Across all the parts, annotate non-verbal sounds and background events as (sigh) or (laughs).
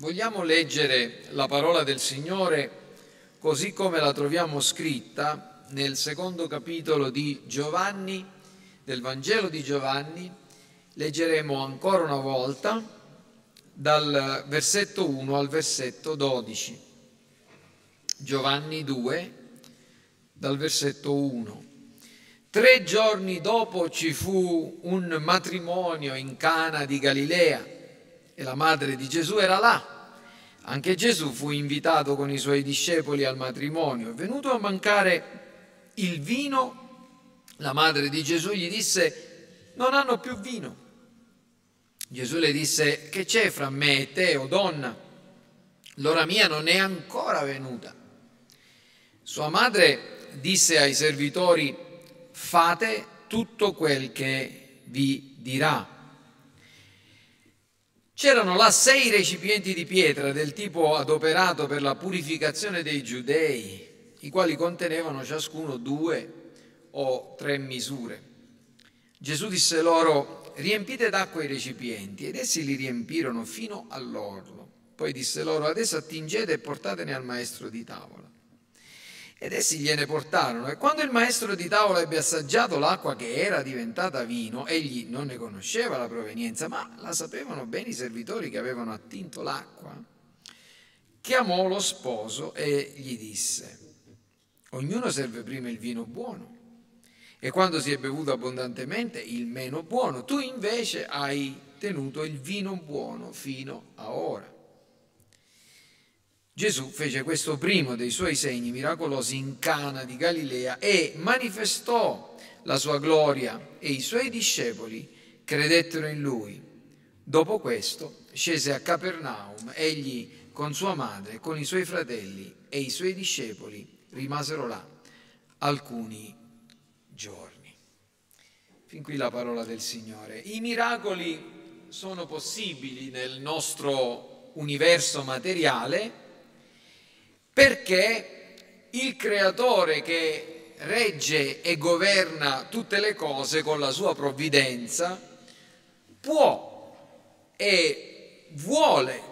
Vogliamo leggere la parola del Signore così come la troviamo scritta nel secondo capitolo di Giovanni, del Vangelo di Giovanni. Leggeremo ancora una volta dal versetto 1 al versetto 12. Giovanni 2, dal versetto 1. Tre giorni dopo ci fu un matrimonio in Cana di Galilea e la madre di Gesù era là. Anche Gesù fu invitato con i suoi discepoli al matrimonio. Venuto a mancare il vino, la madre di Gesù gli disse, non hanno più vino. Gesù le disse, che c'è fra me e te, o donna? L'ora mia non è ancora venuta. Sua madre disse ai servitori, fate tutto quel che vi dirà. C'erano là sei recipienti di pietra del tipo adoperato per la purificazione dei giudei, i quali contenevano ciascuno due o tre misure. Gesù disse loro, riempite d'acqua i recipienti, ed essi li riempirono fino all'orlo. Poi disse loro, adesso attingete e portatene al maestro di tavola. Ed essi gliene portarono. E quando il maestro di tavola ebbe assaggiato l'acqua che era diventata vino, egli non ne conosceva la provenienza, ma la sapevano bene i servitori che avevano attinto l'acqua, chiamò lo sposo e gli disse, ognuno serve prima il vino buono e quando si è bevuto abbondantemente il meno buono, tu invece hai tenuto il vino buono fino a ora. Gesù fece questo primo dei suoi segni miracolosi in Cana di Galilea e manifestò la sua gloria e i suoi discepoli credettero in lui. Dopo questo scese a Capernaum, egli con sua madre, con i suoi fratelli e i suoi discepoli rimasero là alcuni giorni. Fin qui la parola del Signore. I miracoli sono possibili nel nostro universo materiale perché il creatore che regge e governa tutte le cose con la sua provvidenza può e vuole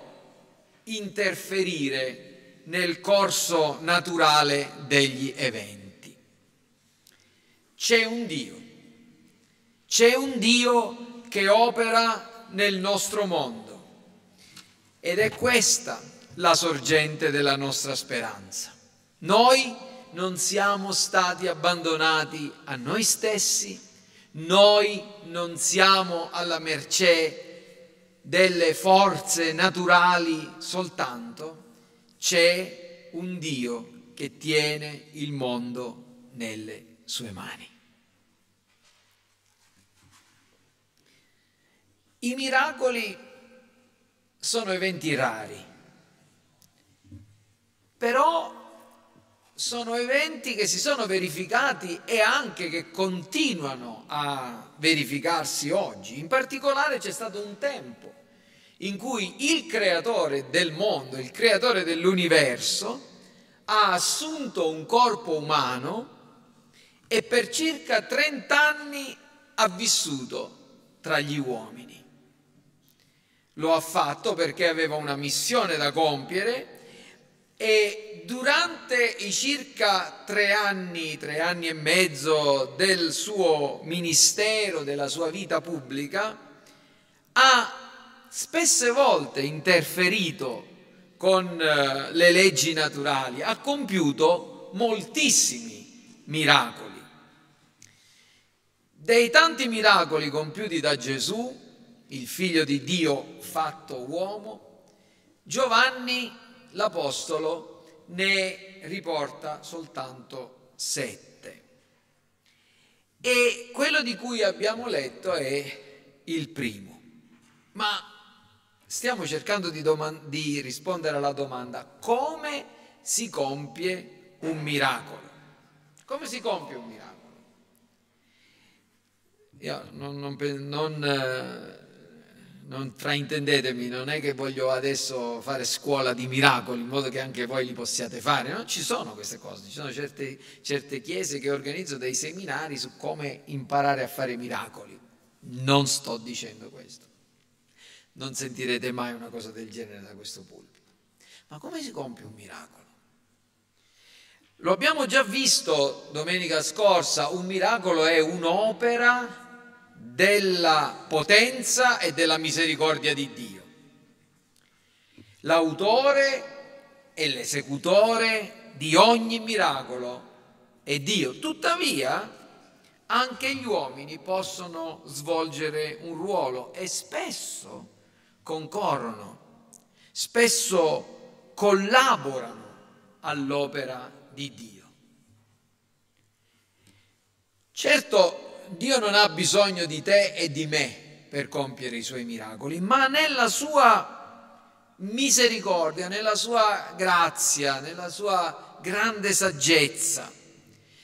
interferire nel corso naturale degli eventi. C'è un Dio, c'è un Dio che opera nel nostro mondo ed è questa la sorgente della nostra speranza. Noi non siamo stati abbandonati a noi stessi, noi non siamo alla mercé delle forze naturali soltanto, c'è un Dio che tiene il mondo nelle sue mani. I miracoli sono eventi rari, però sono eventi che si sono verificati e anche che continuano a verificarsi oggi. In particolare c'è stato un tempo in cui il creatore del mondo, il creatore dell'universo, ha assunto un corpo umano e per circa 30 anni ha vissuto tra gli uomini. Lo ha fatto perché aveva una missione da compiere e durante i circa tre anni, tre anni e mezzo del suo ministero, della sua vita pubblica, ha spesse volte interferito con eh, le leggi naturali, ha compiuto moltissimi miracoli. Dei tanti miracoli compiuti da Gesù, il figlio di Dio fatto uomo, Giovanni l'Apostolo ne riporta soltanto sette. E quello di cui abbiamo letto è il primo. Ma stiamo cercando di, doman- di rispondere alla domanda come si compie un miracolo? Come si compie un miracolo? Io non, non, non eh, non fraintendetemi, non è che voglio adesso fare scuola di miracoli in modo che anche voi li possiate fare, non ci sono queste cose, ci sono certe, certe chiese che organizzano dei seminari su come imparare a fare miracoli, non sto dicendo questo. non sentirete mai una cosa del genere da questo pulpito. Ma come si compie un miracolo? Lo abbiamo già visto domenica scorsa, un miracolo è un'opera della potenza e della misericordia di Dio. L'autore e l'esecutore di ogni miracolo è Dio. Tuttavia, anche gli uomini possono svolgere un ruolo e spesso concorrono, spesso collaborano all'opera di Dio. Certo, Dio non ha bisogno di te e di me per compiere i suoi miracoli, ma nella sua misericordia, nella sua grazia, nella sua grande saggezza,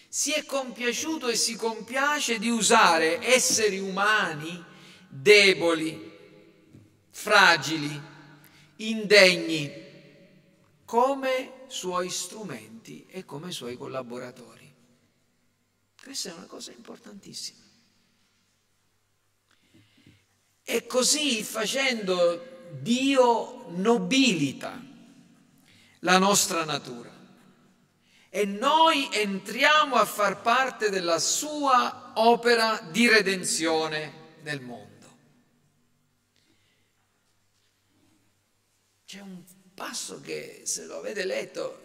si è compiaciuto e si compiace di usare esseri umani deboli, fragili, indegni, come suoi strumenti e come suoi collaboratori. Questa è una cosa importantissima. E così facendo Dio nobilita la nostra natura e noi entriamo a far parte della sua opera di redenzione nel mondo. C'è un passo che se lo avete letto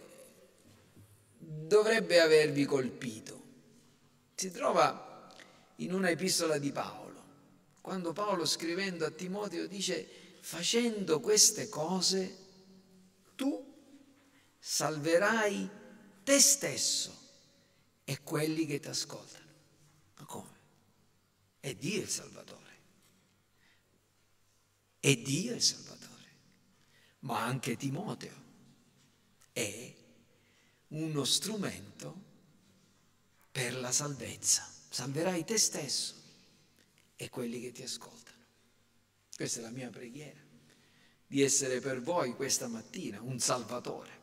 dovrebbe avervi colpito. Si trova in una epistola di Paolo, quando Paolo scrivendo a Timoteo dice facendo queste cose tu salverai te stesso e quelli che ti ascoltano. Ma come? È Dio il Salvatore. È Dio il Salvatore ma anche Timoteo è uno strumento per la salvezza. Salverai te stesso e quelli che ti ascoltano. Questa è la mia preghiera, di essere per voi questa mattina un salvatore.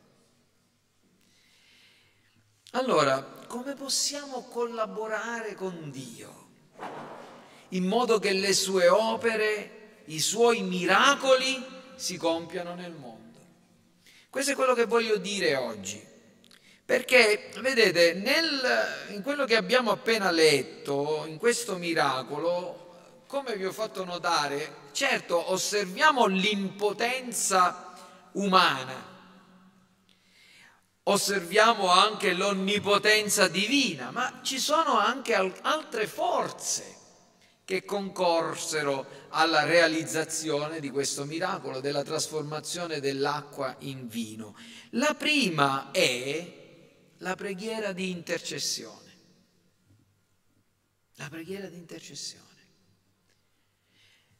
Allora, come possiamo collaborare con Dio in modo che le sue opere, i suoi miracoli, si compiano nel mondo. Questo è quello che voglio dire oggi. Perché, vedete, nel, in quello che abbiamo appena letto, in questo miracolo, come vi ho fatto notare, certo osserviamo l'impotenza umana, osserviamo anche l'onnipotenza divina, ma ci sono anche altre forze che concorsero alla realizzazione di questo miracolo, della trasformazione dell'acqua in vino. La prima è la preghiera di intercessione. La preghiera di intercessione.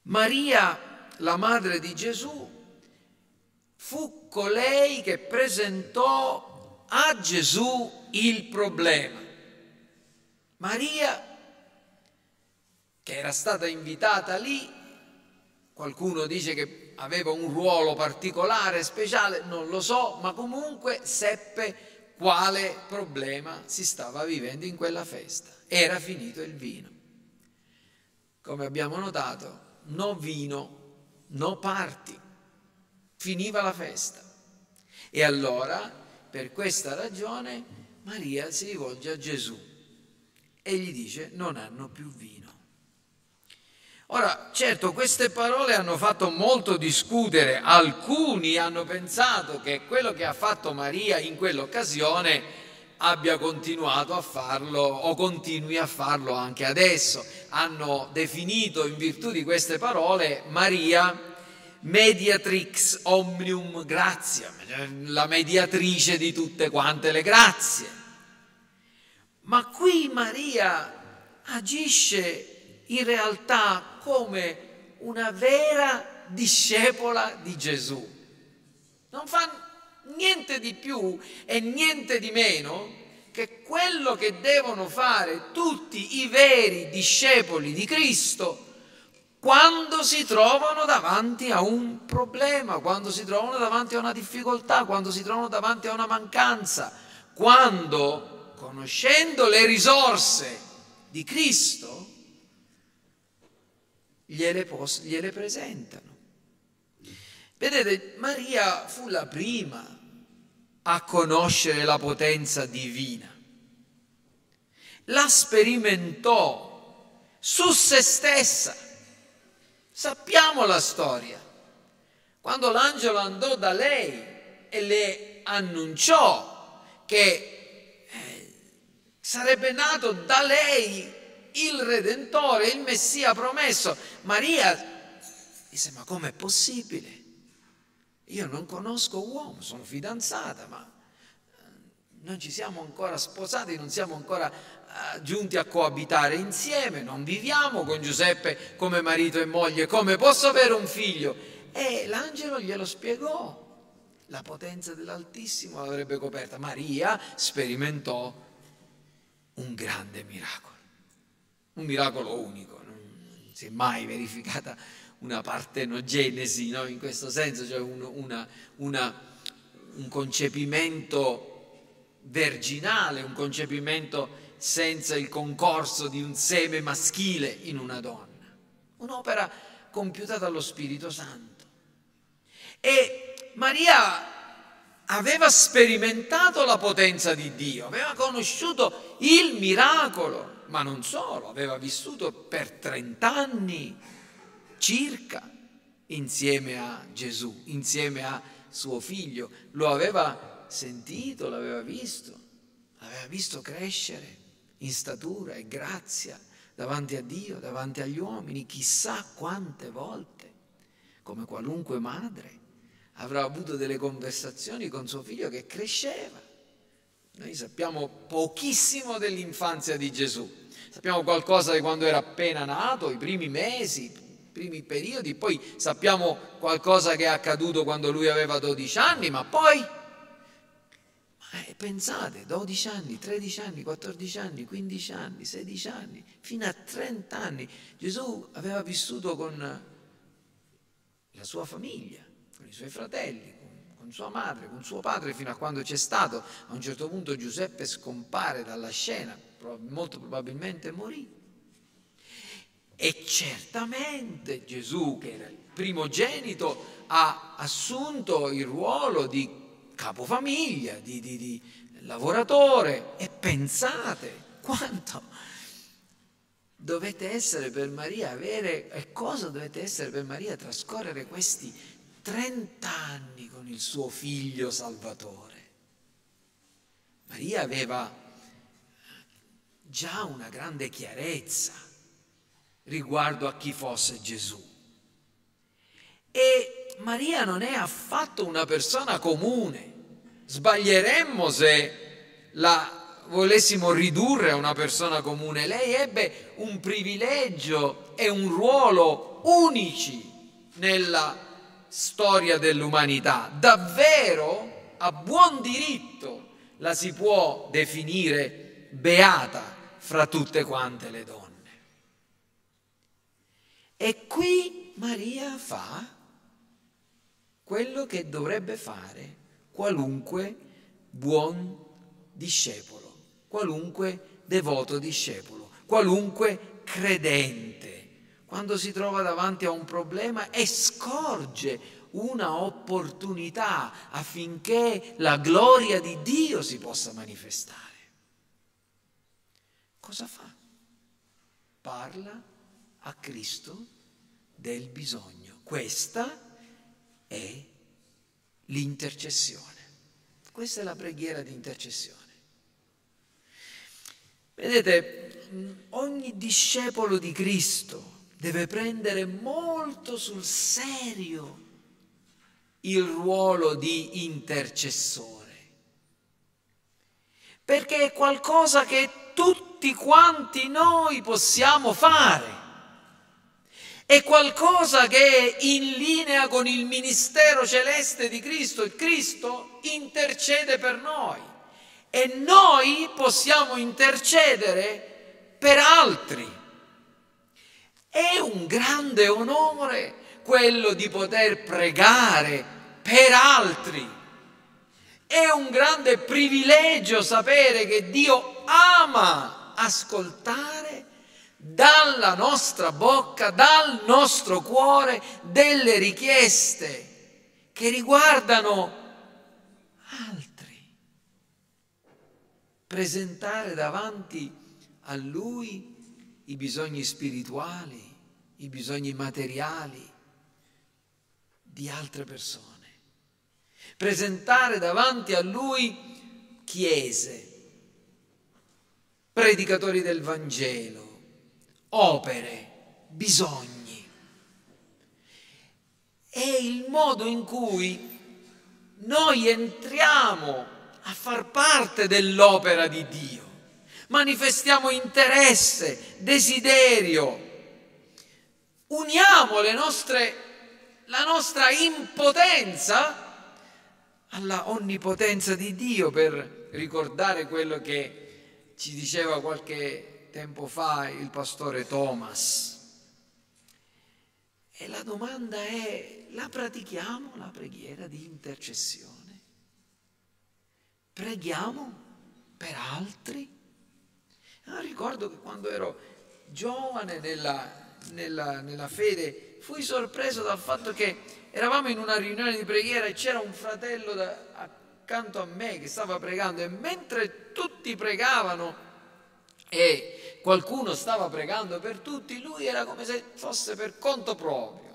Maria, la madre di Gesù, fu colei che presentò a Gesù il problema. Maria che era stata invitata lì, qualcuno dice che aveva un ruolo particolare, speciale, non lo so, ma comunque seppe quale problema si stava vivendo in quella festa. Era finito il vino. Come abbiamo notato, no vino, no parti. Finiva la festa. E allora, per questa ragione, Maria si rivolge a Gesù e gli dice non hanno più vino. Ora, certo, queste parole hanno fatto molto discutere, alcuni hanno pensato che quello che ha fatto Maria in quell'occasione abbia continuato a farlo o continui a farlo anche adesso. Hanno definito in virtù di queste parole Maria mediatrix omnium gratia, la mediatrice di tutte quante le grazie. Ma qui Maria agisce in realtà come una vera discepola di Gesù. Non fa niente di più e niente di meno che quello che devono fare tutti i veri discepoli di Cristo quando si trovano davanti a un problema, quando si trovano davanti a una difficoltà, quando si trovano davanti a una mancanza, quando, conoscendo le risorse di Cristo, gliele, pos- gliele presentano Vedete, Maria fu la prima a conoscere la potenza divina. La sperimentò su se stessa. Sappiamo la storia. Quando l'angelo andò da lei e le annunciò che eh, sarebbe nato da lei il Redentore, il Messia promesso, Maria disse ma com'è possibile? Io non conosco uomo, sono fidanzata, ma eh, non ci siamo ancora sposati, non siamo ancora eh, giunti a coabitare insieme, non viviamo con Giuseppe come marito e moglie, come posso avere un figlio? E l'angelo glielo spiegò, la potenza dell'Altissimo l'avrebbe coperta. Maria sperimentò un grande miracolo, un miracolo unico, non si è mai verificata una partenogenesi no? in questo senso, cioè un, una, una, un concepimento verginale, un concepimento senza il concorso di un seme maschile in una donna. Un'opera compiuta dallo Spirito Santo. E Maria aveva sperimentato la potenza di Dio, aveva conosciuto il miracolo, ma non solo, aveva vissuto per 30 anni circa insieme a Gesù, insieme a suo figlio. Lo aveva sentito, l'aveva visto, l'aveva visto crescere in statura e grazia davanti a Dio, davanti agli uomini, chissà quante volte, come qualunque madre, avrà avuto delle conversazioni con suo figlio che cresceva. Noi sappiamo pochissimo dell'infanzia di Gesù, sappiamo qualcosa di quando era appena nato, i primi mesi, primi periodi, poi sappiamo qualcosa che è accaduto quando lui aveva 12 anni, ma poi eh, pensate, 12 anni, 13 anni, 14 anni, 15 anni, 16 anni, fino a 30 anni. Gesù aveva vissuto con la sua famiglia, con i suoi fratelli, con sua madre, con suo padre, fino a quando c'è stato. A un certo punto Giuseppe scompare dalla scena, molto probabilmente morì. E certamente Gesù, che era il primogenito, ha assunto il ruolo di capofamiglia, di, di, di lavoratore. E pensate quanto dovete essere per Maria avere, e cosa dovete essere per Maria trascorrere questi 30 anni con il suo figlio Salvatore. Maria aveva già una grande chiarezza riguardo a chi fosse Gesù. E Maria non è affatto una persona comune. Sbaglieremmo se la volessimo ridurre a una persona comune. Lei ebbe un privilegio e un ruolo unici nella storia dell'umanità. Davvero, a buon diritto, la si può definire beata fra tutte quante le donne. E qui Maria fa quello che dovrebbe fare qualunque buon discepolo, qualunque devoto discepolo, qualunque credente, quando si trova davanti a un problema e scorge una opportunità affinché la gloria di Dio si possa manifestare. Cosa fa? Parla a Cristo del bisogno. Questa è l'intercessione. Questa è la preghiera di intercessione. Vedete, ogni discepolo di Cristo deve prendere molto sul serio il ruolo di intercessore, perché è qualcosa che tutti quanti noi possiamo fare è qualcosa che è in linea con il ministero celeste di Cristo. Il Cristo intercede per noi e noi possiamo intercedere per altri. È un grande onore quello di poter pregare per altri. È un grande privilegio sapere che Dio ama ascoltare dalla nostra bocca, dal nostro cuore, delle richieste che riguardano altri. Presentare davanti a Lui i bisogni spirituali, i bisogni materiali di altre persone. Presentare davanti a Lui chiese, predicatori del Vangelo, opere, bisogni. È il modo in cui noi entriamo a far parte dell'opera di Dio, manifestiamo interesse, desiderio, uniamo nostre, la nostra impotenza alla onnipotenza di Dio per ricordare quello che ci diceva qualche tempo fa il pastore Thomas. E la domanda è, la pratichiamo la preghiera di intercessione? Preghiamo per altri? Ah, ricordo che quando ero giovane nella, nella, nella fede fui sorpreso dal fatto che eravamo in una riunione di preghiera e c'era un fratello da, accanto a me che stava pregando e mentre tutti pregavano e qualcuno stava pregando per tutti, lui era come se fosse per conto proprio.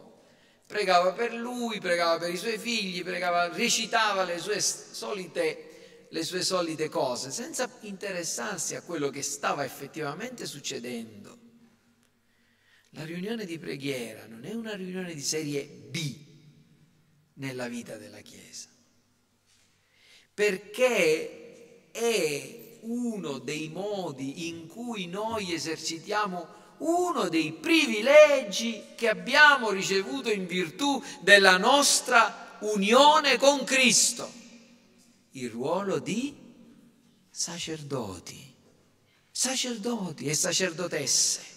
Pregava per lui, pregava per i suoi figli, pregava, recitava le sue solite, le sue solite cose, senza interessarsi a quello che stava effettivamente succedendo. La riunione di preghiera non è una riunione di serie B nella vita della Chiesa perché è uno dei modi in cui noi esercitiamo uno dei privilegi che abbiamo ricevuto in virtù della nostra unione con Cristo, il ruolo di sacerdoti, sacerdoti e sacerdotesse.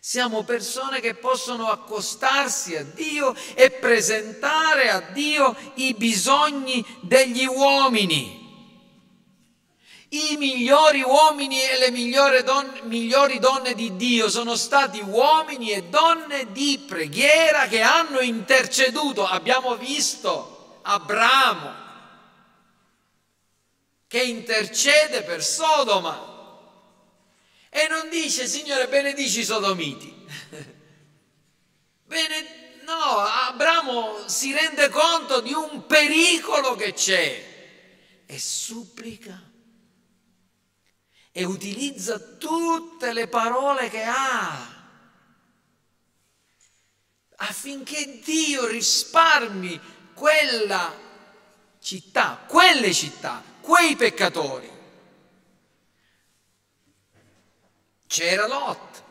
Siamo persone che possono accostarsi a Dio e presentare a Dio i bisogni degli uomini. I migliori uomini e le migliori donne, migliori donne di Dio sono stati uomini e donne di preghiera che hanno interceduto. Abbiamo visto Abramo che intercede per Sodoma e non dice, Signore, benedici i sodomiti. (laughs) Bene, no, Abramo si rende conto di un pericolo che c'è e supplica e utilizza tutte le parole che ha affinché Dio risparmi quella città, quelle città, quei peccatori. C'era Lot,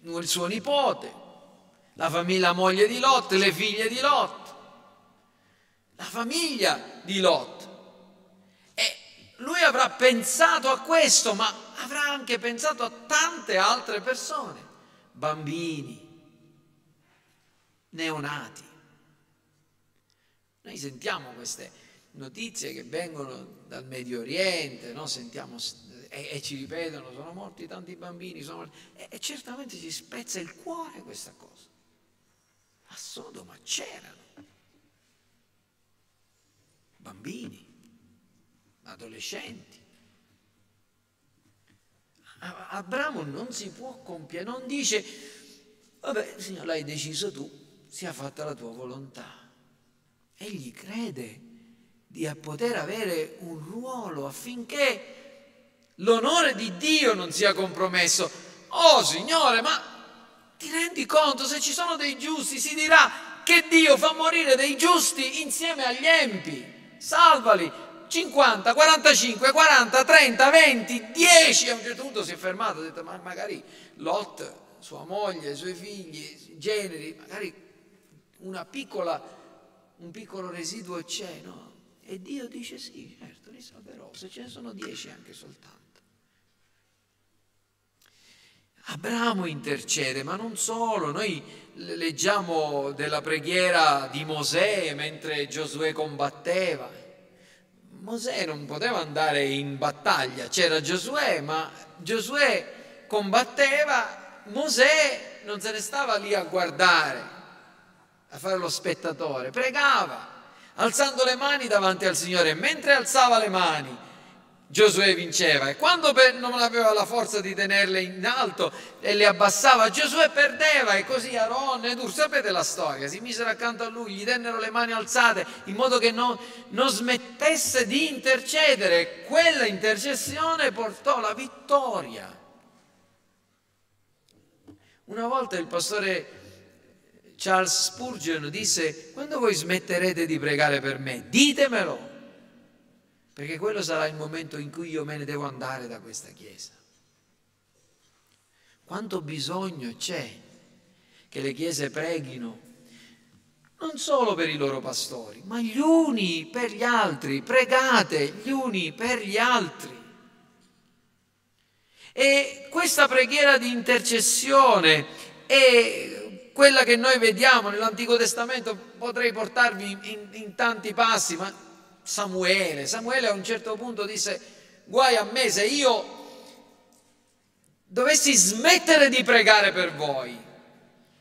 il suo nipote, la famiglia, la moglie di Lot, le figlie di Lot, la famiglia di Lot. E lui avrà pensato a questo, ma avrà anche pensato a tante altre persone, bambini, neonati. Noi sentiamo queste notizie che vengono dal Medio Oriente, no? sentiamo e, e, ci ripetono, sono morti tanti bambini, morti, e, e certamente ci spezza il cuore questa cosa. A Sodoma c'erano bambini, adolescenti. Abramo non si può compiere, non dice, vabbè, Signore, l'hai deciso tu, sia fatta la tua volontà. Egli crede di poter avere un ruolo affinché l'onore di Dio non sia compromesso. Oh Signore, ma ti rendi conto se ci sono dei giusti si dirà che Dio fa morire dei giusti insieme agli empi. Salvali 50, 45, 40, 30, 20, 10. A un certo punto si è fermato, ha detto ma magari Lot, sua moglie, i suoi figli, generi, magari una piccola, un piccolo residuo c'è, no? E Dio dice sì, certo, li salverò, se ce ne sono 10 anche soltanto. Abramo intercede, ma non solo, noi leggiamo della preghiera di Mosè mentre Giosuè combatteva. Mosè non poteva andare in battaglia, c'era Giosuè, ma Giosuè combatteva, Mosè non se ne stava lì a guardare, a fare lo spettatore, pregava, alzando le mani davanti al Signore. Mentre alzava le mani, Giosuè vinceva e quando non aveva la forza di tenerle in alto e le abbassava, Giosuè perdeva e così Aaron ed Ur, sapete la storia, si misero accanto a lui, gli tennero le mani alzate in modo che non, non smettesse di intercedere. Quella intercessione portò la vittoria. Una volta il pastore Charles Spurgeon disse, quando voi smetterete di pregare per me, ditemelo perché quello sarà il momento in cui io me ne devo andare da questa chiesa. Quanto bisogno c'è che le chiese preghino non solo per i loro pastori, ma gli uni per gli altri, pregate gli uni per gli altri. E questa preghiera di intercessione è quella che noi vediamo nell'Antico Testamento, potrei portarvi in, in tanti passi, ma Samuele. Samuele a un certo punto disse, guai a me se io dovessi smettere di pregare per voi,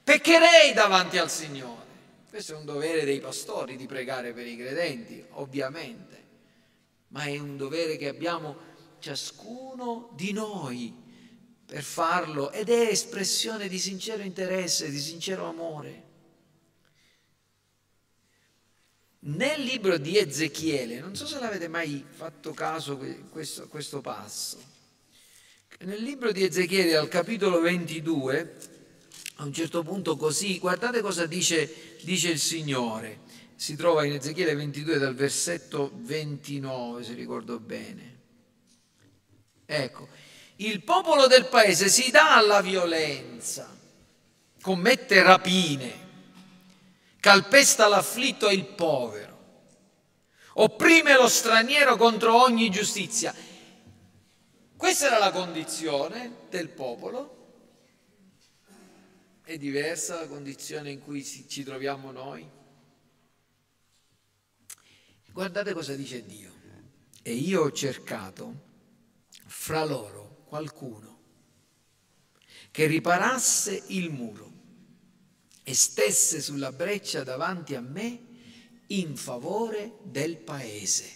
peccherei davanti al Signore. Questo è un dovere dei pastori di pregare per i credenti, ovviamente, ma è un dovere che abbiamo ciascuno di noi per farlo ed è espressione di sincero interesse, di sincero amore. Nel libro di Ezechiele, non so se l'avete mai fatto caso questo, questo passo, nel libro di Ezechiele al capitolo 22, a un certo punto così, guardate cosa dice, dice il Signore, si trova in Ezechiele 22 dal versetto 29, se ricordo bene. Ecco, il popolo del paese si dà alla violenza, commette rapine, calpesta l'afflitto e il povero, opprime lo straniero contro ogni giustizia. Questa era la condizione del popolo. È diversa la condizione in cui ci troviamo noi. Guardate cosa dice Dio. E io ho cercato fra loro qualcuno che riparasse il muro e stesse sulla breccia davanti a me in favore del paese.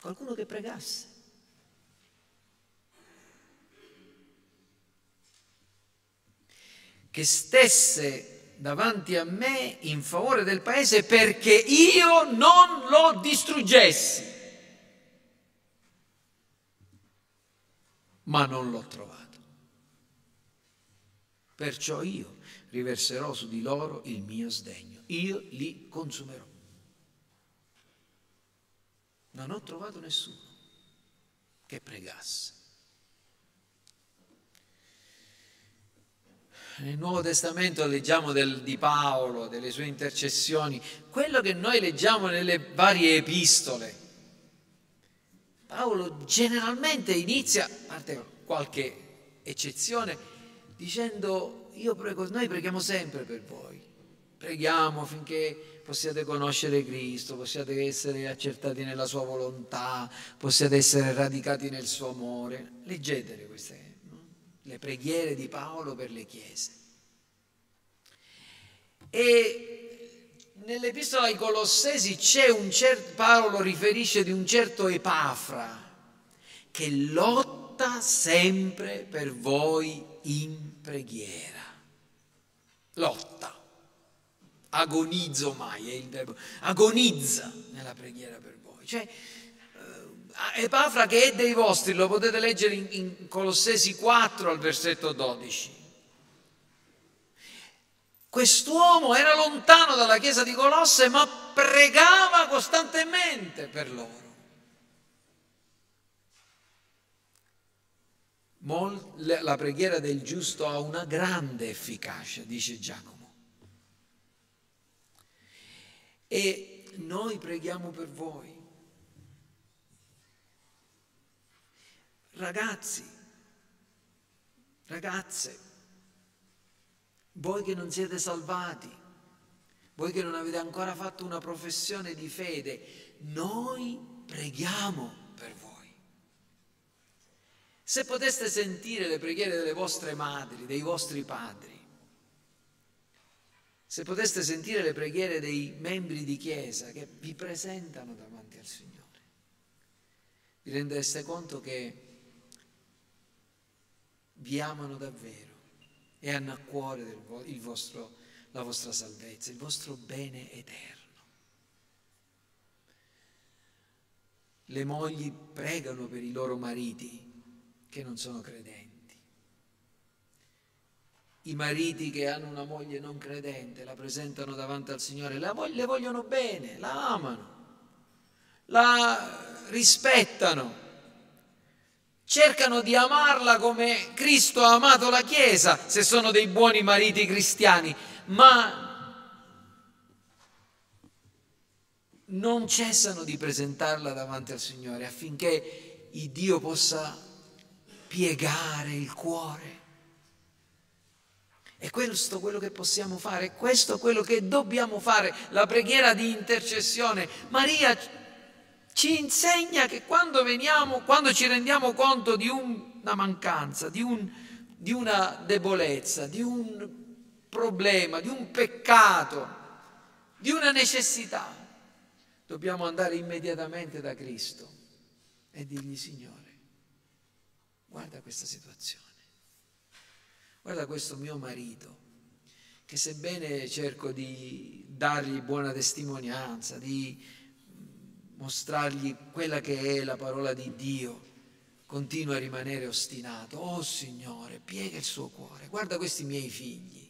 Qualcuno che pregasse. Che stesse davanti a me in favore del paese perché io non lo distruggessi. Ma non l'ho trovato. Perciò io riverserò su di loro il mio sdegno, io li consumerò. Non ho trovato nessuno che pregasse. Nel Nuovo Testamento leggiamo del, di Paolo, delle sue intercessioni, quello che noi leggiamo nelle varie epistole. Paolo generalmente inizia, a parte qualche eccezione, dicendo prego, noi preghiamo sempre per voi, preghiamo affinché possiate conoscere Cristo, possiate essere accertati nella sua volontà, possiate essere radicati nel suo amore. Leggetele queste, no? le preghiere di Paolo per le chiese. E nell'epistola ai Colossesi c'è un certo, Paolo riferisce di un certo Epafra che lotta sempre per voi in preghiera lotta. Agonizzo mai, è il verbo. Agonizza nella preghiera per voi. Cioè, eh, Epafra che è dei vostri, lo potete leggere in, in Colossesi 4 al versetto 12. Quest'uomo era lontano dalla chiesa di Colosse, ma pregava costantemente per loro. la preghiera del giusto ha una grande efficacia, dice Giacomo. E noi preghiamo per voi. Ragazzi, ragazze, voi che non siete salvati, voi che non avete ancora fatto una professione di fede, noi preghiamo se poteste sentire le preghiere delle vostre madri, dei vostri padri, se poteste sentire le preghiere dei membri di chiesa che vi presentano davanti al Signore, vi rendereste conto che vi amano davvero e hanno a cuore vostro, la vostra salvezza, il vostro bene eterno. Le mogli pregano per i loro mariti che non sono credenti. I mariti che hanno una moglie non credente la presentano davanti al Signore, la le vogliono bene, la amano, la rispettano cercano di amarla come Cristo ha amato la Chiesa, se sono dei buoni mariti cristiani, ma non cessano di presentarla davanti al Signore affinché il Dio possa piegare il cuore. E questo quello che possiamo fare, questo è quello che dobbiamo fare, la preghiera di intercessione. Maria ci insegna che quando veniamo, quando ci rendiamo conto di una mancanza, di, un, di una debolezza, di un problema, di un peccato, di una necessità, dobbiamo andare immediatamente da Cristo e dirgli Signore, guarda questa situazione, guarda questo mio marito, che sebbene cerco di dargli buona testimonianza, di mostrargli quella che è la parola di Dio, continua a rimanere ostinato. Oh Signore, piega il suo cuore. Guarda questi miei figli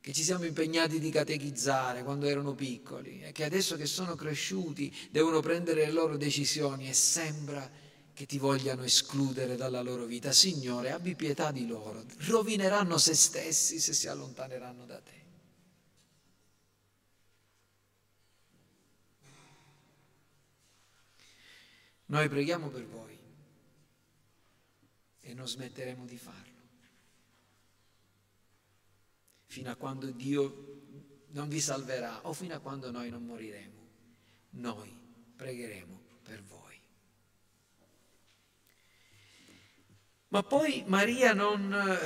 che ci siamo impegnati di catechizzare quando erano piccoli e che adesso che sono cresciuti devono prendere le loro decisioni e sembra che ti vogliano escludere dalla loro vita. Signore, abbi pietà di loro, rovineranno se stessi se si allontaneranno da te. Noi preghiamo per voi e non smetteremo di farlo. Fino a quando Dio non vi salverà o fino a quando noi non moriremo. Noi pregheremo per voi. Ma poi Maria non,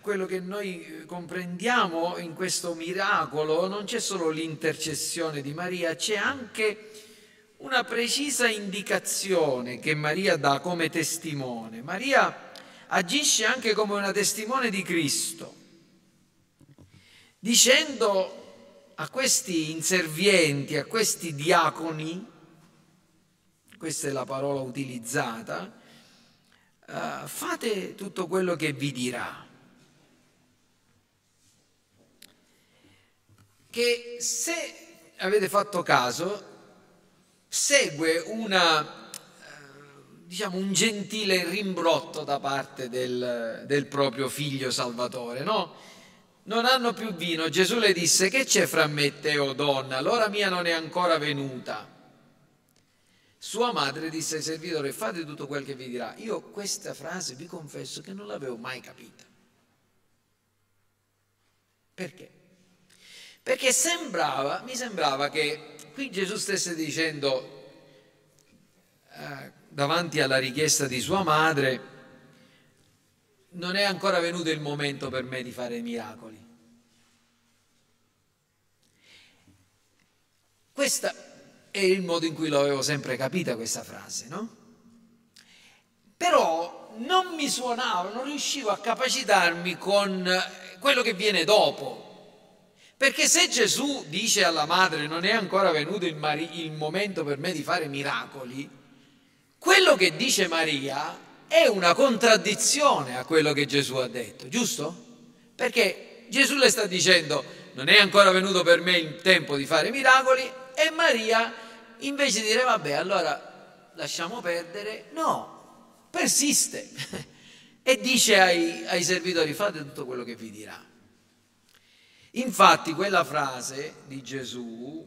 quello che noi comprendiamo in questo miracolo, non c'è solo l'intercessione di Maria, c'è anche una precisa indicazione che Maria dà come testimone. Maria agisce anche come una testimone di Cristo, dicendo a questi inservienti, a questi diaconi, questa è la parola utilizzata, uh, fate tutto quello che vi dirà. Che se avete fatto caso, segue una, eh, diciamo, un gentile rimbrotto da parte del, del proprio figlio Salvatore, no? Non hanno più vino. Gesù le disse, che c'è fra me e te, o donna? L'ora mia non è ancora venuta. Sua madre disse ai servitori, fate tutto quel che vi dirà. Io questa frase vi confesso che non l'avevo mai capita. Perché? Perché sembrava, mi sembrava che qui Gesù stesse dicendo eh, davanti alla richiesta di sua madre, non è ancora venuto il momento per me di fare miracoli. Questo è il modo in cui l'avevo sempre capita questa frase, no? Però non mi suonava, non riuscivo a capacitarmi con quello che viene dopo. Perché se Gesù dice alla madre non è ancora venuto il, mari- il momento per me di fare miracoli, quello che dice Maria è una contraddizione a quello che Gesù ha detto, giusto? Perché Gesù le sta dicendo non è ancora venuto per me il tempo di fare miracoli e Maria invece di dire vabbè allora lasciamo perdere, no, persiste (laughs) e dice ai, ai servitori fate tutto quello che vi dirà. Infatti quella frase di Gesù,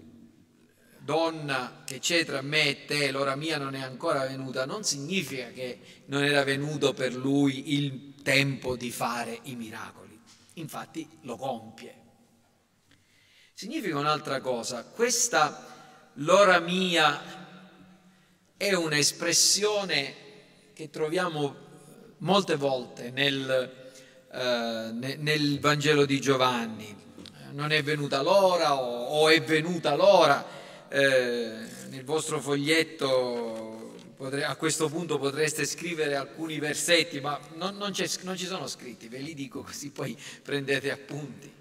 donna che c'è tra me e te, l'ora mia non è ancora venuta, non significa che non era venuto per lui il tempo di fare i miracoli. Infatti lo compie. Significa un'altra cosa, questa l'ora mia è un'espressione che troviamo molte volte nel, uh, nel Vangelo di Giovanni non è venuta l'ora o, o è venuta l'ora. Eh, nel vostro foglietto potre, a questo punto potreste scrivere alcuni versetti, ma non, non, non ci sono scritti, ve li dico così poi prendete appunti.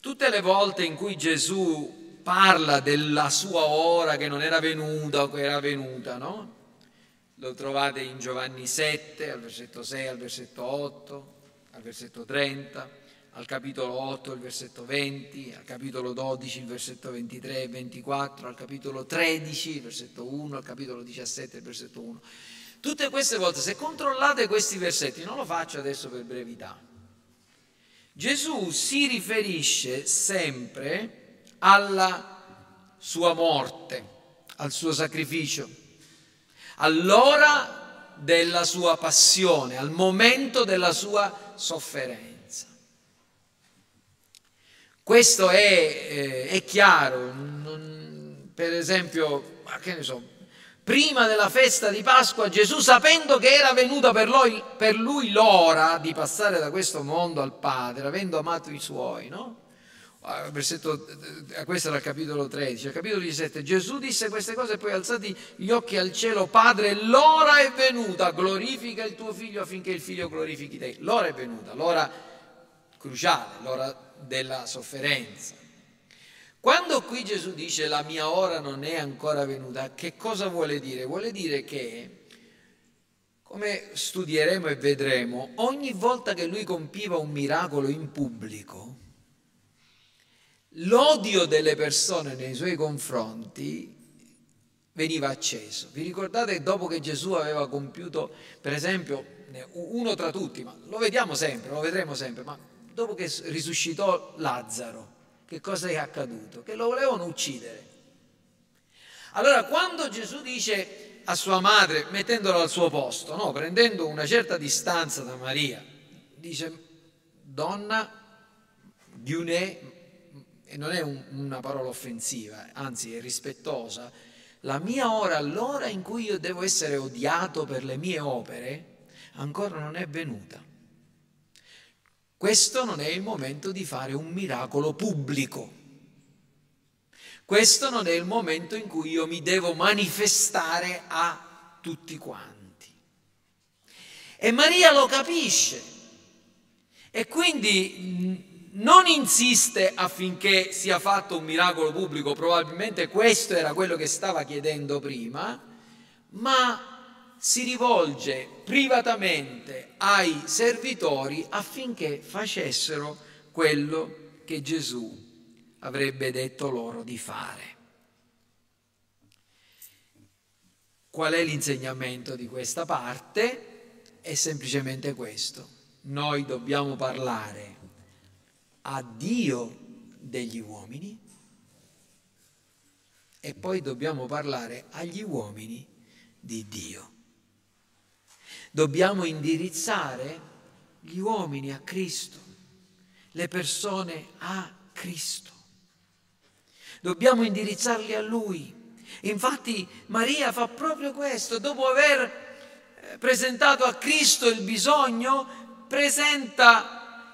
Tutte le volte in cui Gesù parla della sua ora che non era venuta o che era venuta, no? Lo trovate in Giovanni 7, al versetto 6, al versetto 8, al versetto 30, al capitolo 8, il versetto 20, al capitolo 12, il versetto 23 e 24, al capitolo 13, il versetto 1, al capitolo 17, il versetto 1. Tutte queste volte, se controllate questi versetti, non lo faccio adesso per brevità, Gesù si riferisce sempre alla sua morte, al suo sacrificio all'ora della sua passione, al momento della sua sofferenza. Questo è, eh, è chiaro, non, per esempio, che ne so, prima della festa di Pasqua Gesù sapendo che era venuta per lui, per lui l'ora di passare da questo mondo al Padre, avendo amato i suoi, no? versetto, eh, questo era il capitolo 13, al capitolo 17, Gesù disse queste cose e poi alzati gli occhi al cielo, Padre, l'ora è venuta, glorifica il tuo figlio affinché il figlio glorifichi te. L'ora è venuta, l'ora cruciale, l'ora della sofferenza. Quando qui Gesù dice la mia ora non è ancora venuta, che cosa vuole dire? Vuole dire che, come studieremo e vedremo, ogni volta che lui compiva un miracolo in pubblico, l'odio delle persone nei suoi confronti veniva acceso. Vi ricordate dopo che Gesù aveva compiuto, per esempio, uno tra tutti, ma lo vediamo sempre, lo vedremo sempre, ma dopo che risuscitò Lazzaro, che cosa è accaduto? Che lo volevano uccidere. Allora, quando Gesù dice a sua madre, mettendolo al suo posto, no, prendendo una certa distanza da Maria, dice, donna, Giune, e non è un, una parola offensiva, anzi è rispettosa, la mia ora, l'ora in cui io devo essere odiato per le mie opere, ancora non è venuta. Questo non è il momento di fare un miracolo pubblico. Questo non è il momento in cui io mi devo manifestare a tutti quanti. E Maria lo capisce. E quindi non insiste affinché sia fatto un miracolo pubblico, probabilmente questo era quello che stava chiedendo prima, ma si rivolge privatamente ai servitori affinché facessero quello che Gesù avrebbe detto loro di fare. Qual è l'insegnamento di questa parte? È semplicemente questo. Noi dobbiamo parlare a Dio degli uomini e poi dobbiamo parlare agli uomini di Dio. Dobbiamo indirizzare gli uomini a Cristo, le persone a Cristo. Dobbiamo indirizzarli a Lui. Infatti Maria fa proprio questo, dopo aver eh, presentato a Cristo il bisogno, presenta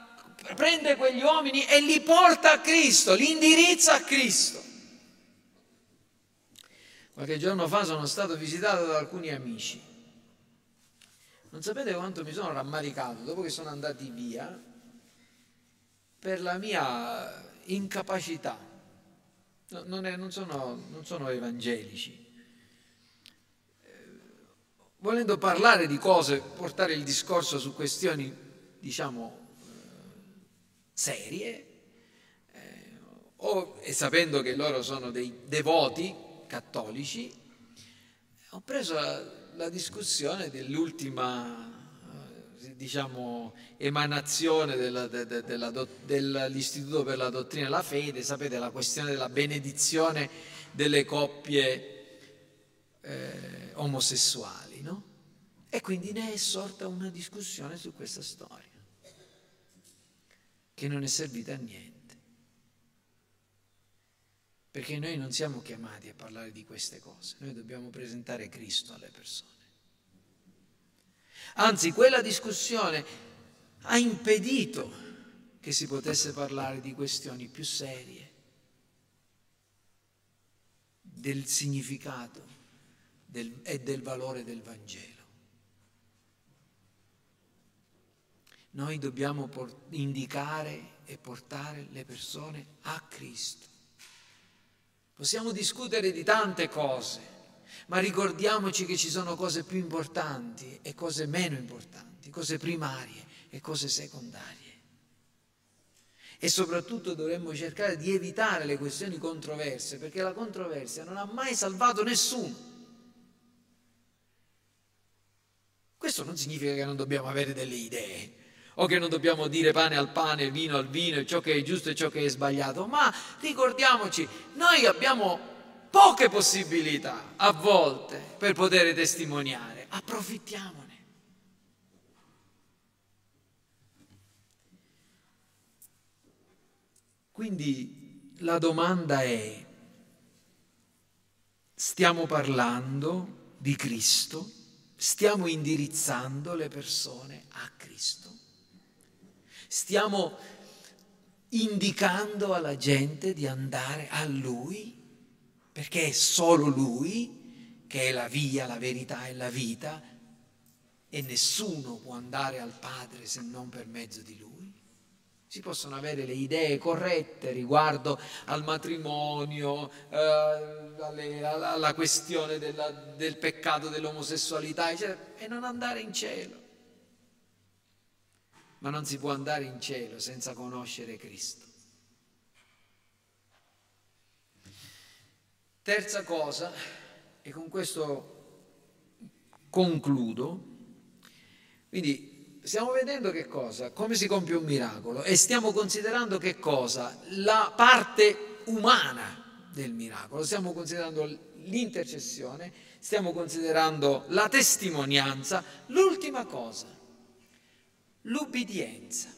prende quegli uomini e li porta a Cristo, li indirizza a Cristo. Qualche giorno fa sono stato visitato da alcuni amici. Non sapete quanto mi sono rammaricato dopo che sono andati via per la mia incapacità. Non, è, non, sono, non sono evangelici. Volendo parlare di cose, portare il discorso su questioni, diciamo, serie, eh, o, e sapendo che loro sono dei devoti cattolici, ho preso la, discussione dell'ultima eh, diciamo, emanazione della, de, de, della, dell'Istituto per la Dottrina e la Fede, sapete la questione della benedizione delle coppie eh, omosessuali, no? E quindi ne è sorta una discussione su questa storia che non è servita a niente. Perché noi non siamo chiamati a parlare di queste cose, noi dobbiamo presentare Cristo alle persone. Anzi, quella discussione ha impedito che si potesse parlare di questioni più serie, del significato del, e del valore del Vangelo. Noi dobbiamo indicare e portare le persone a Cristo. Possiamo discutere di tante cose, ma ricordiamoci che ci sono cose più importanti e cose meno importanti, cose primarie e cose secondarie. E soprattutto dovremmo cercare di evitare le questioni controverse, perché la controversia non ha mai salvato nessuno. Questo non significa che non dobbiamo avere delle idee, o che non dobbiamo dire pane al pane, vino al vino, ciò che è giusto e ciò che è sbagliato, ma ricordiamoci, noi abbiamo poche possibilità a volte per poter testimoniare, approfittiamone. Quindi la domanda è, stiamo parlando di Cristo? Stiamo indirizzando le persone a Cristo? Stiamo indicando alla gente di andare a Lui, perché è solo Lui che è la via, la verità e la vita, e nessuno può andare al Padre se non per mezzo di Lui. Si possono avere le idee corrette riguardo al matrimonio, eh, alle, alla, questione della, del peccato dell'omosessualità, eccetera, e non andare in cielo ma non si può andare in cielo senza conoscere Cristo. Terza cosa, e con questo concludo, quindi stiamo vedendo che cosa, come si compie un miracolo e stiamo considerando che cosa? La parte umana del miracolo, stiamo considerando l'intercessione, stiamo considerando la testimonianza, l'ultima cosa, l'ubbidienza.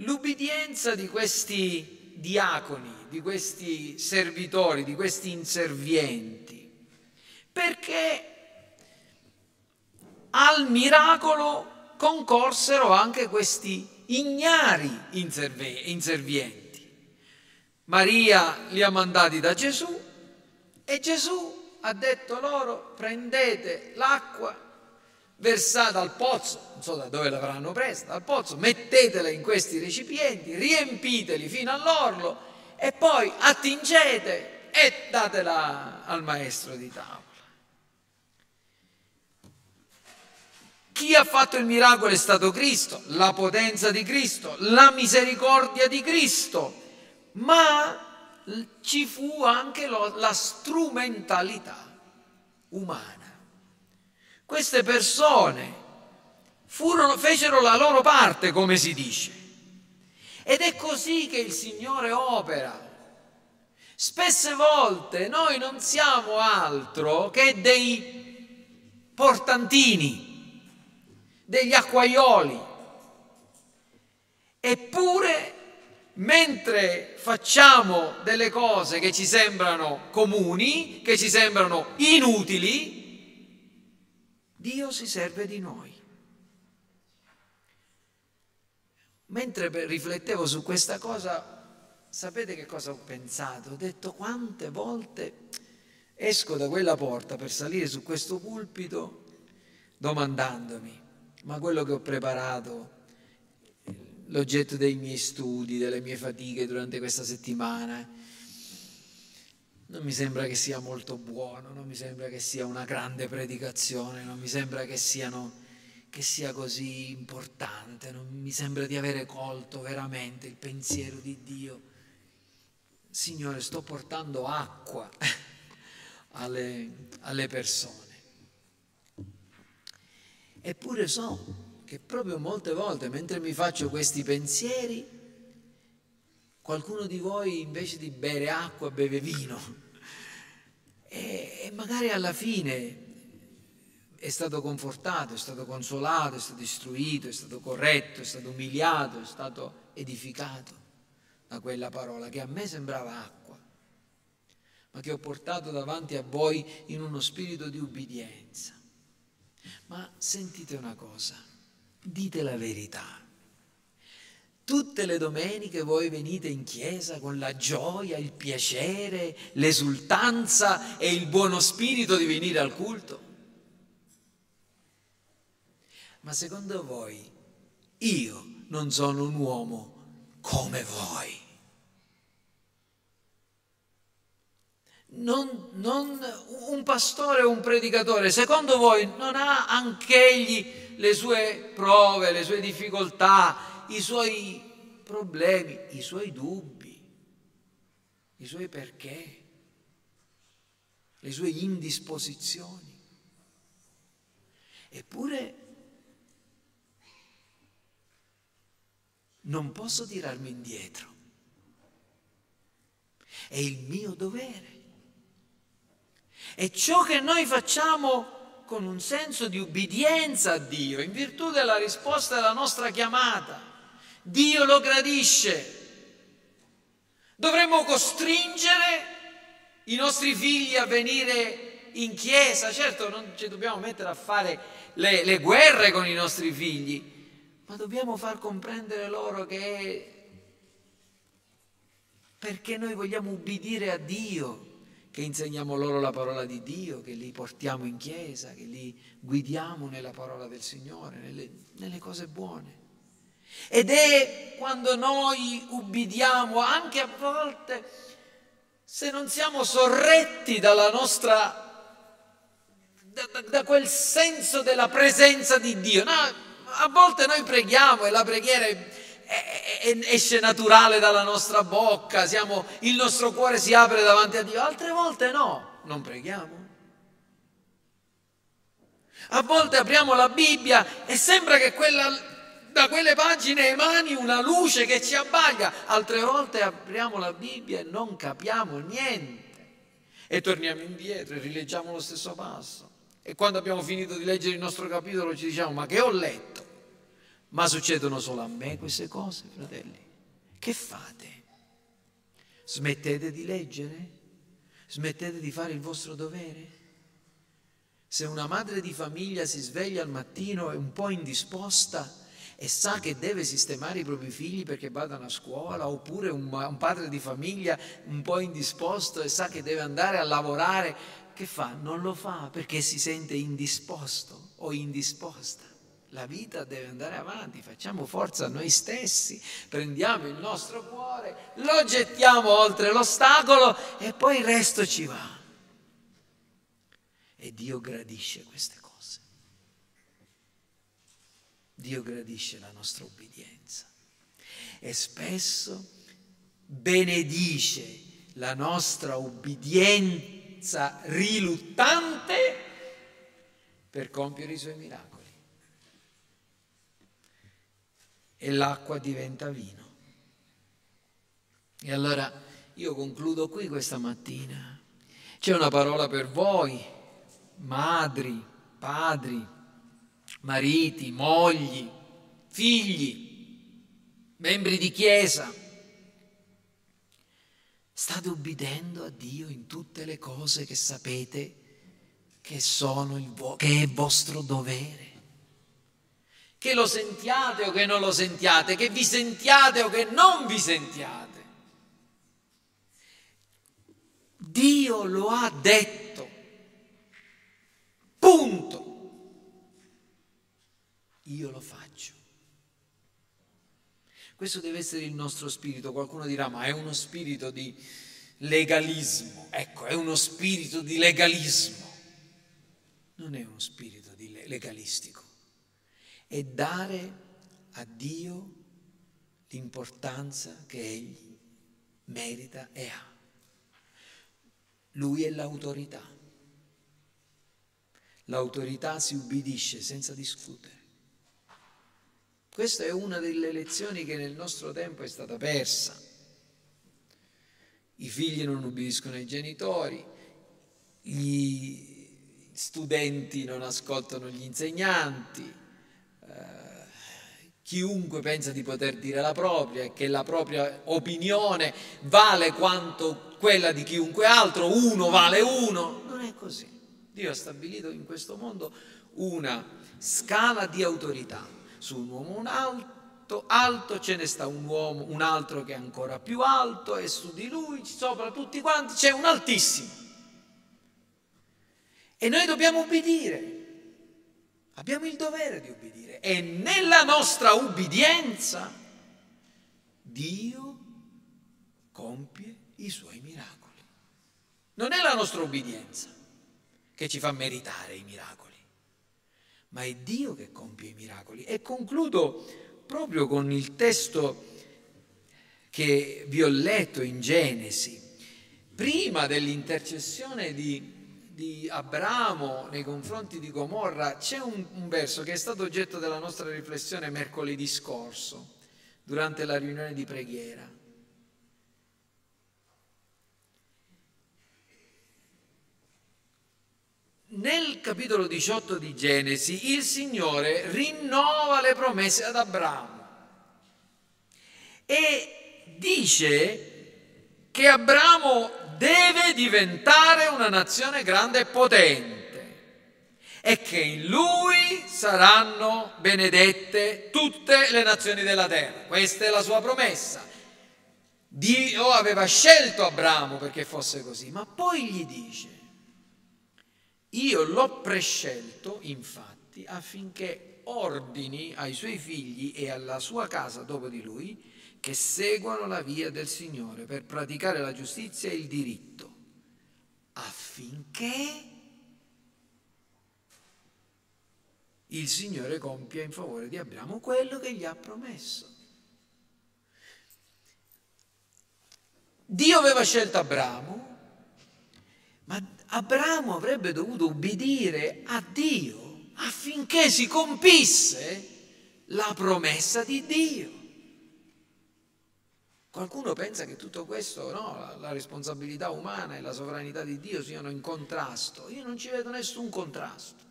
L'ubbidienza di questi diaconi, di questi servitori, di questi inservienti, perché al miracolo concorsero anche questi ignari inservienti. Maria li ha mandati da Gesù e Gesù ha detto loro prendete l'acqua versata al pozzo, non so da dove l'avranno presa, dal pozzo, mettetela in questi recipienti, riempiteli fino all'orlo e poi attingete e datela al maestro di tavola. Chi ha fatto il miracolo è stato Cristo, la potenza di Cristo, la misericordia di Cristo, ma ci fu anche la strumentalità umana. Queste persone furono, fecero la loro parte, come si dice. Ed è così che il Signore opera. Spesse volte noi non siamo altro che dei portantini, degli acquaioli. Eppure, mentre facciamo delle cose che ci sembrano comuni, che ci sembrano inutili, Dio si serve di noi. Mentre riflettevo su questa cosa, sapete che cosa ho pensato? Ho detto quante volte esco da quella porta per salire su questo pulpito domandandomi, ma quello che ho preparato, l'oggetto dei miei studi, delle mie fatiche durante questa settimana, non mi sembra che sia molto buono, non mi sembra che sia una grande predicazione, non mi sembra che, siano, che sia così importante, non mi sembra di avere colto veramente il pensiero di Dio. Signore, sto portando acqua (laughs) alle, alle persone. Eppure so che proprio molte volte, mentre mi faccio questi pensieri, Qualcuno di voi invece di bere acqua beve vino e, e magari alla fine è stato confortato, è stato consolato, è stato istruito, è stato corretto, è stato umiliato, è stato edificato da quella parola che a me sembrava acqua, ma che ho portato davanti a voi in uno spirito di ubbidienza. Ma sentite una cosa, dite la verità Tutte le domeniche voi venite in chiesa con la gioia, il piacere, l'esultanza e il buono spirito di venire al culto. Ma secondo voi io non sono un uomo come voi? Non, non, un pastore o un predicatore, secondo voi non ha anch'egli le sue prove, le sue difficoltà, i suoi problemi, i suoi dubbi, i suoi perché, le sue indisposizioni. Eppure non posso tirarmi indietro. È il mio dovere. E ciò che noi facciamo con un senso di ubbidienza a Dio, in virtù della risposta alla nostra chiamata, Dio lo gradisce. Dovremmo costringere i nostri figli a venire in chiesa. Certo, non ci dobbiamo mettere a fare le, le guerre con i nostri figli, ma dobbiamo far comprendere loro che perché noi vogliamo ubbidire a Dio che insegniamo loro la parola di Dio, che li portiamo in chiesa, che li guidiamo nella parola del Signore, nelle, nelle cose buone. Ed è quando noi ubbidiamo, anche a volte, se non siamo sorretti dalla nostra, da, da quel senso della presenza di Dio. No, a volte noi preghiamo e la preghiera è, esce naturale dalla nostra bocca, siamo, il nostro cuore si apre davanti a Dio, altre volte no, non preghiamo. A volte apriamo la Bibbia e sembra che quella da quelle pagine emani una luce che ci abbaglia, altre volte apriamo la Bibbia e non capiamo niente e torniamo indietro e rileggiamo lo stesso passo. E quando abbiamo finito di leggere il nostro capitolo ci diciamo ma che ho letto? Ma succedono solo a me queste cose, fratelli? Che fate? Smettete di leggere? Smettete di fare il vostro dovere? Se una madre di famiglia si sveglia al mattino e un po' indisposta, e sa che deve sistemare i propri figli perché vadano a scuola, oppure un, un padre di famiglia un po' indisposto e sa che deve andare a lavorare, che fa? Non lo fa perché si sente indisposto o indisposta. La vita deve andare avanti, facciamo forza noi stessi, prendiamo il nostro cuore, lo gettiamo oltre l'ostacolo e poi il resto ci va. E Dio gradisce queste cose. Dio gradisce la nostra ubbidienza e spesso benedice la nostra ubbidienza riluttante per compiere i suoi miracoli. E l'acqua diventa vino. E allora io concludo qui questa mattina. C'è una parola per voi, madri, padri, mariti, mogli, figli, membri di chiesa. State ubbidendo a Dio in tutte le cose che sapete che, vo- che è vostro dovere. Che lo sentiate o che non lo sentiate, che vi sentiate o che non vi sentiate. Dio lo ha detto. Punto io lo faccio. Questo deve essere il nostro spirito. Qualcuno dirà, ma è uno spirito di legalismo. Ecco, è uno spirito di legalismo. Non è uno spirito legalistico. È dare a Dio l'importanza che Egli merita e ha. Lui è l'autorità. L'autorità si ubbidisce senza discutere. Questa è una delle lezioni che nel nostro tempo è stata persa. I figli non ubbidiscono ai genitori, gli studenti non ascoltano gli insegnanti, eh, chiunque pensa di poter dire la propria e che la propria opinione vale quanto quella di chiunque altro, uno vale uno. Non è così. Dio ha stabilito in questo mondo una scala di autorità su un uomo un molto alto, ce ne sta un uomo, un altro che è ancora più alto e su di lui, sopra tutti quanti, c'è un altissimo. E noi dobbiamo ubbidire. Abbiamo il dovere di ubbidire. E nella nostra ubbidienza Dio compie i suoi miracoli. Non è la nostra ubbidienza che ci fa meritare i miracoli, ma è Dio che compie i miracoli. E concludo proprio con il testo che vi ho letto in Genesi, prima dell'intercessione di, di Abramo nei confronti di Gomorra, c'è un, un verso che è stato oggetto della nostra riflessione mercoledì scorso, durante la riunione di preghiera. Nel capitolo 18 di Genesi il Signore rinnova le promesse ad Abramo e dice che Abramo deve diventare una nazione grande e potente e che in lui saranno benedette tutte le nazioni della terra. Questa è la sua promessa. Dio aveva scelto Abramo perché fosse così, ma poi gli dice io l'ho prescelto, infatti, affinché ordini ai suoi figli e alla sua casa dopo di lui che seguano la via del Signore per praticare la giustizia e il diritto, affinché il Signore compia in favore di Abramo quello che gli ha promesso. Dio aveva scelto Abramo, ma Abramo avrebbe dovuto ubbidire a Dio affinché si compisse la promessa di Dio. Qualcuno pensa che tutto questo, no, la, responsabilità umana e la sovranità di Dio siano in contrasto. Io non ci vedo nessun contrasto.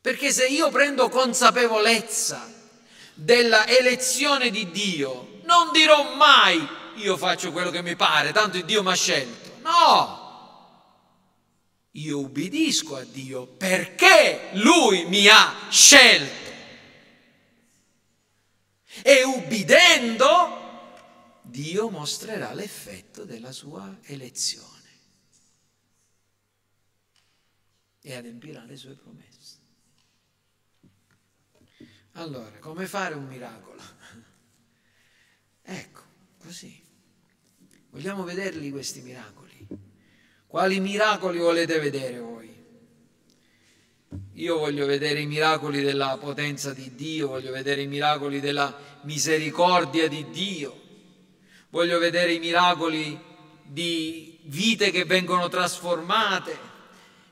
Perché se io prendo consapevolezza della elezione di Dio, non dirò mai io faccio quello che mi pare, tanto Dio mi ha scelto. No, io ubbidisco a Dio perché Lui mi ha scelto. E ubbidendo, Dio mostrerà l'effetto della sua elezione e adempirà le sue promesse. Allora, come fare un miracolo? (laughs) Ecco, così. Vogliamo vederli questi miracoli. Quali miracoli volete vedere voi? Io voglio vedere i miracoli della potenza di Dio, voglio vedere i miracoli della misericordia di Dio, voglio vedere i miracoli di vite che vengono trasformate,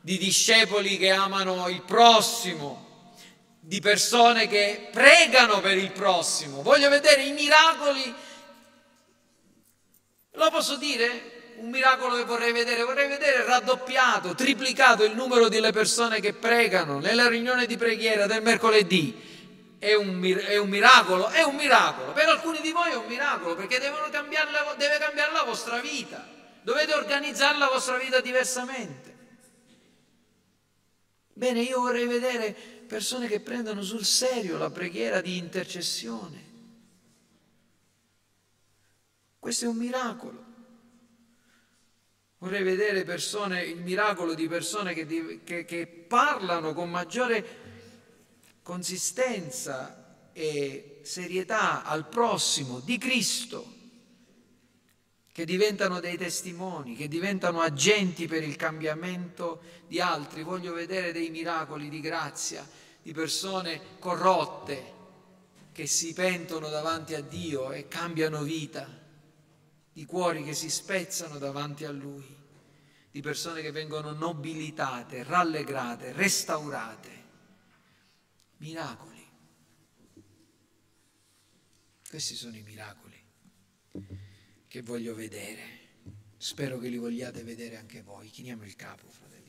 di discepoli che amano il prossimo, di persone che pregano per il prossimo. Voglio vedere i miracoli. Lo posso dire? Un miracolo che vorrei vedere, vorrei vedere raddoppiato, triplicato il numero delle persone che pregano nella riunione di preghiera del mercoledì. È un, è un, miracolo? È un miracolo. Per alcuni di voi è un miracolo perché cambiare la, deve cambiare la vostra vita. Dovete organizzare la vostra vita diversamente. Bene, io vorrei vedere persone che prendono sul serio la preghiera di intercessione. Questo è un miracolo. Vorrei vedere persone, il miracolo di persone che, che, che parlano con maggiore consistenza e serietà al prossimo di Cristo, che diventano dei testimoni, che diventano agenti per il cambiamento di altri. Voglio vedere dei miracoli di grazia, di persone corrotte che si pentono davanti a Dio e cambiano vita di cuori che si spezzano davanti a Lui, di persone che vengono nobilitate, rallegrate, restaurate. Miracoli. Questi sono i miracoli che voglio vedere. Spero che li vogliate vedere anche voi. Chiniamo il capo, fratello.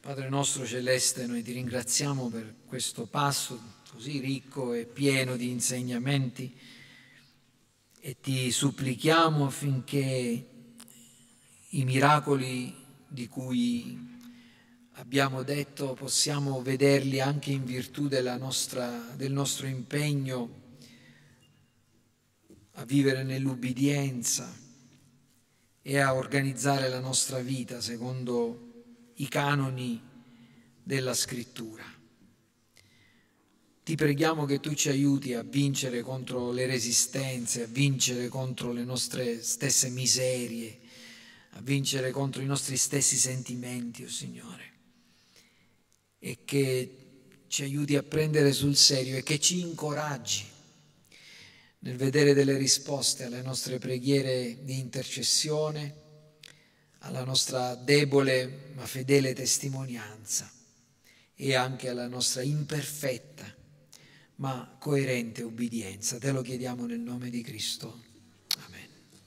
Padre nostro celeste, noi ti ringraziamo per questo passo così ricco e pieno di insegnamenti e ti supplichiamo affinché i miracoli di cui abbiamo detto possiamo vederli anche in virtù nostra, del nostro impegno a vivere nell'ubbidienza e a organizzare la nostra vita secondo i canoni della scrittura. Ti preghiamo che tu ci aiuti a vincere contro le resistenze, a vincere contro le nostre stesse miserie, a vincere contro i nostri stessi sentimenti, oh Signore, e che ci aiuti a prendere sul serio e che ci incoraggi nel vedere delle risposte alle nostre preghiere di intercessione, alla nostra debole ma fedele testimonianza e anche alla nostra imperfetta ma coerente ubbidienza. Te lo chiediamo nel nome di Cristo.